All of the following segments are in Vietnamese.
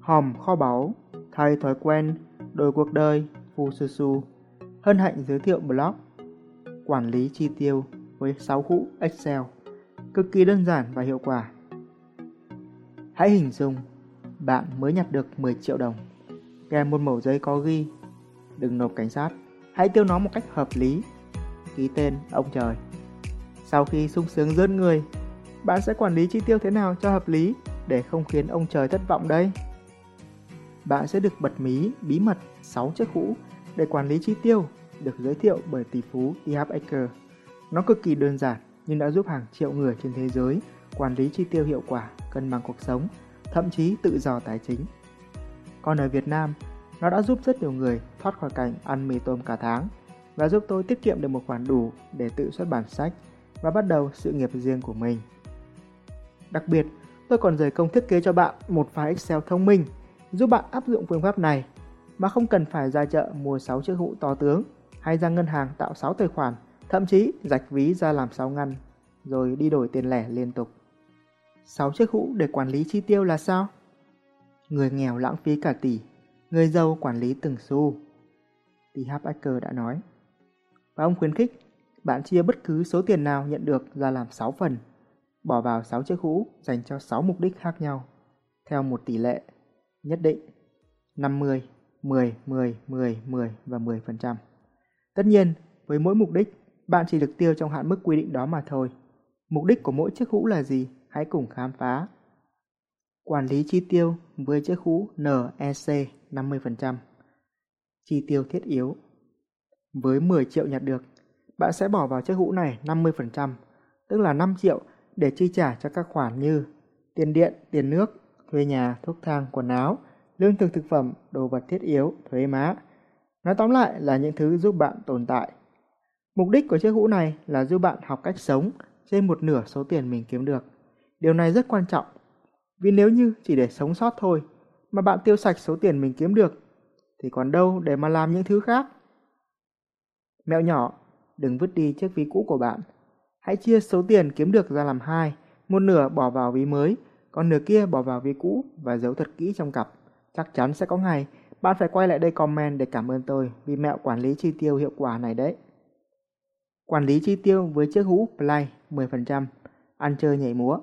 hòm kho báu, thay thói quen, đổi cuộc đời, Phu Su Su. Hân hạnh giới thiệu blog Quản lý chi tiêu với 6 hũ Excel, cực kỳ đơn giản và hiệu quả. Hãy hình dung bạn mới nhặt được 10 triệu đồng, kèm một mẩu giấy có ghi đừng nộp cảnh sát, hãy tiêu nó một cách hợp lý. Ký tên ông trời. Sau khi sung sướng rớt người, bạn sẽ quản lý chi tiêu thế nào cho hợp lý để không khiến ông trời thất vọng đây? Bạn sẽ được bật mí bí mật 6 chiếc hũ để quản lý chi tiêu được giới thiệu bởi tỷ phú T. Harv Nó cực kỳ đơn giản nhưng đã giúp hàng triệu người trên thế giới quản lý chi tiêu hiệu quả, cân bằng cuộc sống, thậm chí tự do tài chính. Còn ở Việt Nam, nó đã giúp rất nhiều người thoát khỏi cảnh ăn mì tôm cả tháng và giúp tôi tiết kiệm được một khoản đủ để tự xuất bản sách và bắt đầu sự nghiệp riêng của mình. Đặc biệt, tôi còn dày công thiết kế cho bạn một file Excel thông minh giúp bạn áp dụng phương pháp này mà không cần phải ra chợ mua 6 chiếc hũ to tướng hay ra ngân hàng tạo 6 tài khoản, thậm chí rạch ví ra làm 6 ngăn rồi đi đổi tiền lẻ liên tục. 6 chiếc hũ để quản lý chi tiêu là sao? Người nghèo lãng phí cả tỷ, người giàu quản lý từng xu. T. Hacker đã nói. Và ông khuyến khích bạn chia bất cứ số tiền nào nhận được ra làm 6 phần, bỏ vào 6 chiếc hũ dành cho 6 mục đích khác nhau, theo một tỷ lệ nhất định 50, 10, 10, 10, 10 và 10%. Tất nhiên, với mỗi mục đích, bạn chỉ được tiêu trong hạn mức quy định đó mà thôi. Mục đích của mỗi chiếc hũ là gì? Hãy cùng khám phá. Quản lý chi tiêu với chiếc hũ NEC 50%. Chi tiêu thiết yếu. Với 10 triệu nhặt được, bạn sẽ bỏ vào chiếc hũ này 50%, tức là 5 triệu để chi trả cho các khoản như tiền điện, tiền nước, thuê nhà, thuốc thang, quần áo, lương thực thực phẩm, đồ vật thiết yếu, thuế má. Nói tóm lại là những thứ giúp bạn tồn tại. Mục đích của chiếc hũ này là giúp bạn học cách sống trên một nửa số tiền mình kiếm được. Điều này rất quan trọng, vì nếu như chỉ để sống sót thôi mà bạn tiêu sạch số tiền mình kiếm được thì còn đâu để mà làm những thứ khác. Mẹo nhỏ, đừng vứt đi chiếc ví cũ của bạn. Hãy chia số tiền kiếm được ra làm hai, một nửa bỏ vào ví mới, còn nửa kia bỏ vào ví cũ và giấu thật kỹ trong cặp. Chắc chắn sẽ có ngày bạn phải quay lại đây comment để cảm ơn tôi vì mẹo quản lý chi tiêu hiệu quả này đấy. Quản lý chi tiêu với chiếc hũ Play 10%, ăn chơi nhảy múa.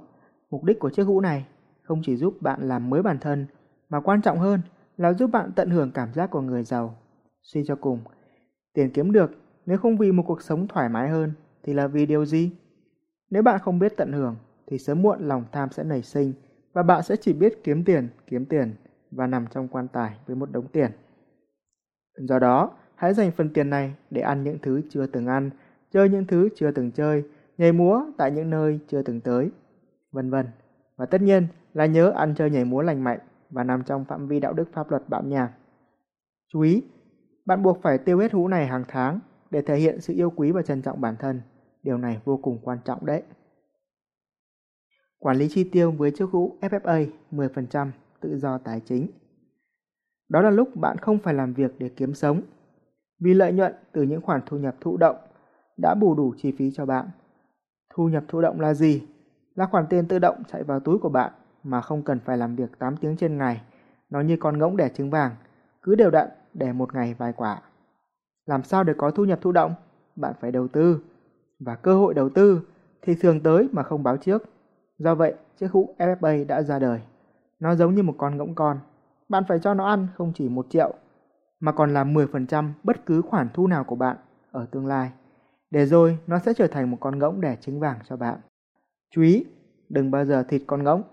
Mục đích của chiếc hũ này không chỉ giúp bạn làm mới bản thân, mà quan trọng hơn là giúp bạn tận hưởng cảm giác của người giàu. Suy cho cùng, tiền kiếm được nếu không vì một cuộc sống thoải mái hơn thì là vì điều gì? Nếu bạn không biết tận hưởng thì sớm muộn lòng tham sẽ nảy sinh và bạn sẽ chỉ biết kiếm tiền, kiếm tiền và nằm trong quan tài với một đống tiền. Do đó, hãy dành phần tiền này để ăn những thứ chưa từng ăn, chơi những thứ chưa từng chơi, nhảy múa tại những nơi chưa từng tới, vân vân. Và tất nhiên là nhớ ăn chơi nhảy múa lành mạnh và nằm trong phạm vi đạo đức pháp luật bạm nhà. Chú ý, bạn buộc phải tiêu hết hũ này hàng tháng để thể hiện sự yêu quý và trân trọng bản thân. Điều này vô cùng quan trọng đấy. Quản lý chi tiêu với chiếc hũ FFA 10% tự do tài chính. Đó là lúc bạn không phải làm việc để kiếm sống. Vì lợi nhuận từ những khoản thu nhập thụ động đã bù đủ chi phí cho bạn. Thu nhập thụ động là gì? Là khoản tiền tự động chạy vào túi của bạn mà không cần phải làm việc 8 tiếng trên ngày. Nó như con ngỗng đẻ trứng vàng, cứ đều đặn đẻ một ngày vài quả. Làm sao để có thu nhập thụ động? Bạn phải đầu tư. Và cơ hội đầu tư thì thường tới mà không báo trước. Do vậy, chiếc hũ FFA đã ra đời. Nó giống như một con ngỗng con. Bạn phải cho nó ăn không chỉ 1 triệu, mà còn là 10% bất cứ khoản thu nào của bạn ở tương lai. Để rồi nó sẽ trở thành một con ngỗng đẻ trứng vàng cho bạn. Chú ý, đừng bao giờ thịt con ngỗng.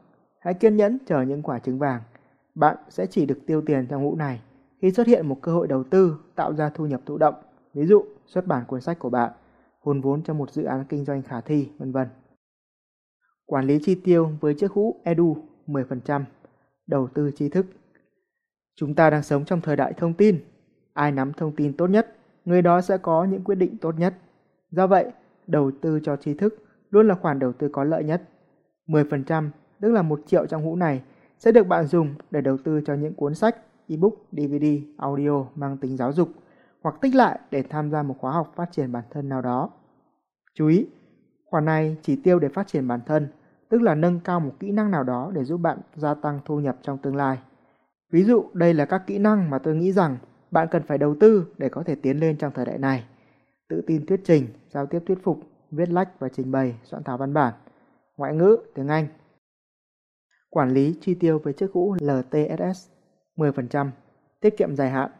Hãy kiên nhẫn chờ những quả trứng vàng. Bạn sẽ chỉ được tiêu tiền trong hũ này khi xuất hiện một cơ hội đầu tư tạo ra thu nhập thụ động, ví dụ xuất bản cuốn sách của bạn, hùn vốn cho một dự án kinh doanh khả thi, vân vân. Quản lý chi tiêu với chiếc hũ Edu 10%, đầu tư tri thức. Chúng ta đang sống trong thời đại thông tin. Ai nắm thông tin tốt nhất, người đó sẽ có những quyết định tốt nhất. Do vậy, đầu tư cho tri thức luôn là khoản đầu tư có lợi nhất. 10%, tức là 1 triệu trong hũ này, sẽ được bạn dùng để đầu tư cho những cuốn sách, ebook, DVD, audio mang tính giáo dục hoặc tích lại để tham gia một khóa học phát triển bản thân nào đó. Chú ý, khoản này chỉ tiêu để phát triển bản thân, tức là nâng cao một kỹ năng nào đó để giúp bạn gia tăng thu nhập trong tương lai. Ví dụ đây là các kỹ năng mà tôi nghĩ rằng bạn cần phải đầu tư để có thể tiến lên trong thời đại này. Tự tin thuyết trình, giao tiếp thuyết phục, viết lách và trình bày, soạn thảo văn bản, ngoại ngữ, tiếng Anh. Quản lý chi tiêu với chiếc hũ LTSS 10%, tiết kiệm dài hạn.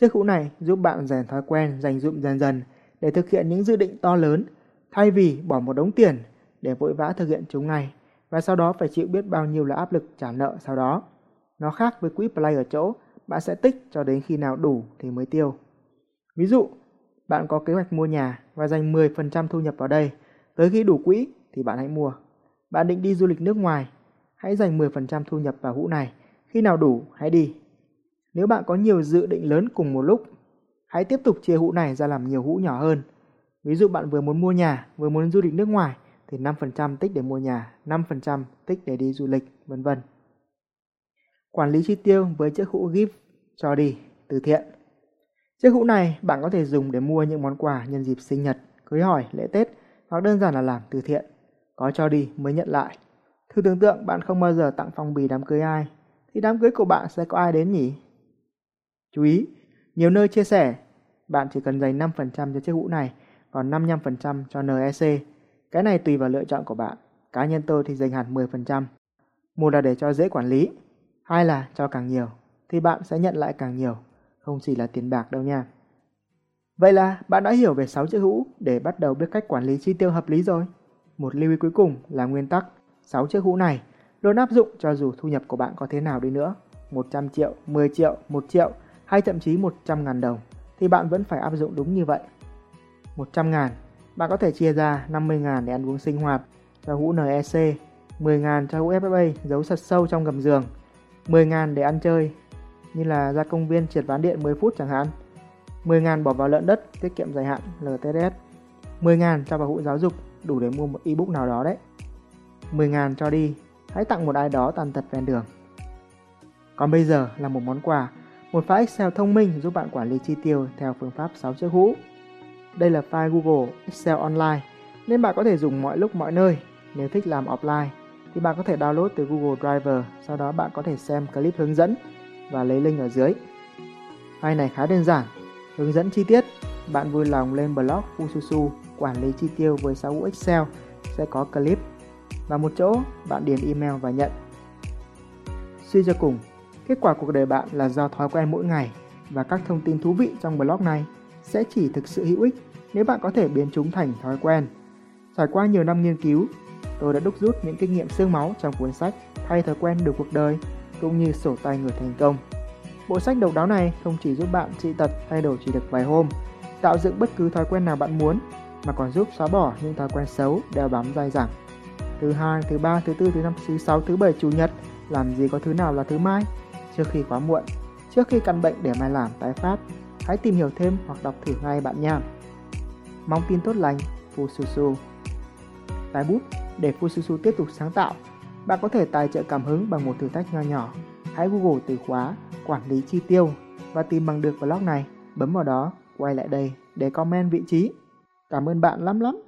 Chiếc hũ này giúp bạn rèn thói quen dành dụm dần dần để thực hiện những dự định to lớn thay vì bỏ một đống tiền để vội vã thực hiện chúng ngay và sau đó phải chịu biết bao nhiêu là áp lực trả nợ sau đó. Nó khác với quỹ play ở chỗ bạn sẽ tích cho đến khi nào đủ thì mới tiêu. Ví dụ, bạn có kế hoạch mua nhà và dành 10% thu nhập vào đây, tới khi đủ quỹ thì bạn hãy mua. Bạn định đi du lịch nước ngoài, hãy dành 10% thu nhập vào hũ này, khi nào đủ hãy đi. Nếu bạn có nhiều dự định lớn cùng một lúc, hãy tiếp tục chia hũ này ra làm nhiều hũ nhỏ hơn. Ví dụ bạn vừa muốn mua nhà, vừa muốn du lịch nước ngoài thì 5% tích để mua nhà, 5% tích để đi du lịch, vân vân. Quản lý chi tiêu với chiếc hũ gift cho đi, từ thiện. Chiếc hũ này bạn có thể dùng để mua những món quà nhân dịp sinh nhật, cưới hỏi, lễ Tết hoặc đơn giản là làm từ thiện. Có cho đi mới nhận lại. Thử tưởng tượng bạn không bao giờ tặng phong bì đám cưới ai, thì đám cưới của bạn sẽ có ai đến nhỉ? Chú ý, nhiều nơi chia sẻ, bạn chỉ cần dành 5% cho chiếc hũ này, còn 55% cho NEC. Cái này tùy vào lựa chọn của bạn. Cá nhân tôi thì dành hẳn 10%. Một là để cho dễ quản lý, hai là cho càng nhiều, thì bạn sẽ nhận lại càng nhiều, không chỉ là tiền bạc đâu nha. Vậy là bạn đã hiểu về 6 chữ hũ để bắt đầu biết cách quản lý chi tiêu hợp lý rồi. Một lưu ý cuối cùng là nguyên tắc 6 chiếc hũ này luôn áp dụng cho dù thu nhập của bạn có thế nào đi nữa. 100 triệu, 10 triệu, 1 triệu hay thậm chí 100 ngàn đồng thì bạn vẫn phải áp dụng đúng như vậy. 100 ngàn, bạn có thể chia ra 50.000 để ăn uống sinh hoạt cho hũ NEC, 10.000 cho hũ FFA giấu sật sâu trong gầm giường, 10.000 để ăn chơi như là ra công viên triệt ván điện 10 phút chẳng hạn, 10.000 bỏ vào lợn đất tiết kiệm dài hạn LTS, 10.000 cho vào hũ giáo dục đủ để mua một ebook nào đó đấy. 10.000 cho đi, hãy tặng một ai đó tàn tật ven đường. Còn bây giờ là một món quà, một file Excel thông minh giúp bạn quản lý chi tiêu theo phương pháp 6 chiếc hũ. Đây là file Google Excel Online nên bạn có thể dùng mọi lúc mọi nơi. Nếu thích làm offline thì bạn có thể download từ Google Drive. sau đó bạn có thể xem clip hướng dẫn và lấy link ở dưới. File này khá đơn giản, hướng dẫn chi tiết. Bạn vui lòng lên blog Fususu quản lý chi tiêu với 6 Excel sẽ có clip và một chỗ bạn điền email và nhận. Suy cho cùng, kết quả cuộc đời bạn là do thói quen mỗi ngày và các thông tin thú vị trong blog này sẽ chỉ thực sự hữu ích nếu bạn có thể biến chúng thành thói quen. Trải qua nhiều năm nghiên cứu, tôi đã đúc rút những kinh nghiệm xương máu trong cuốn sách Thay thói quen được cuộc đời cũng như sổ tay người thành công. Bộ sách độc đáo này không chỉ giúp bạn trị tật thay đổi chỉ được vài hôm, tạo dựng bất cứ thói quen nào bạn muốn, mà còn giúp xóa bỏ những thói quen xấu đeo bám dai dẳng. Thứ hai, thứ ba, thứ tư, thứ năm, thứ sáu, thứ bảy, chủ nhật, làm gì có thứ nào là thứ mai? Trước khi quá muộn, trước khi căn bệnh để mai làm tái phát, hãy tìm hiểu thêm hoặc đọc thử ngay bạn nha. Mong tin tốt lành, Fususu. Tái bút để Fususu tiếp tục sáng tạo, bạn có thể tài trợ cảm hứng bằng một thử thách nho nhỏ. Hãy Google từ khóa quản lý chi tiêu và tìm bằng được blog này, bấm vào đó, quay lại đây để comment vị trí. Cảm ơn bạn lắm lắm.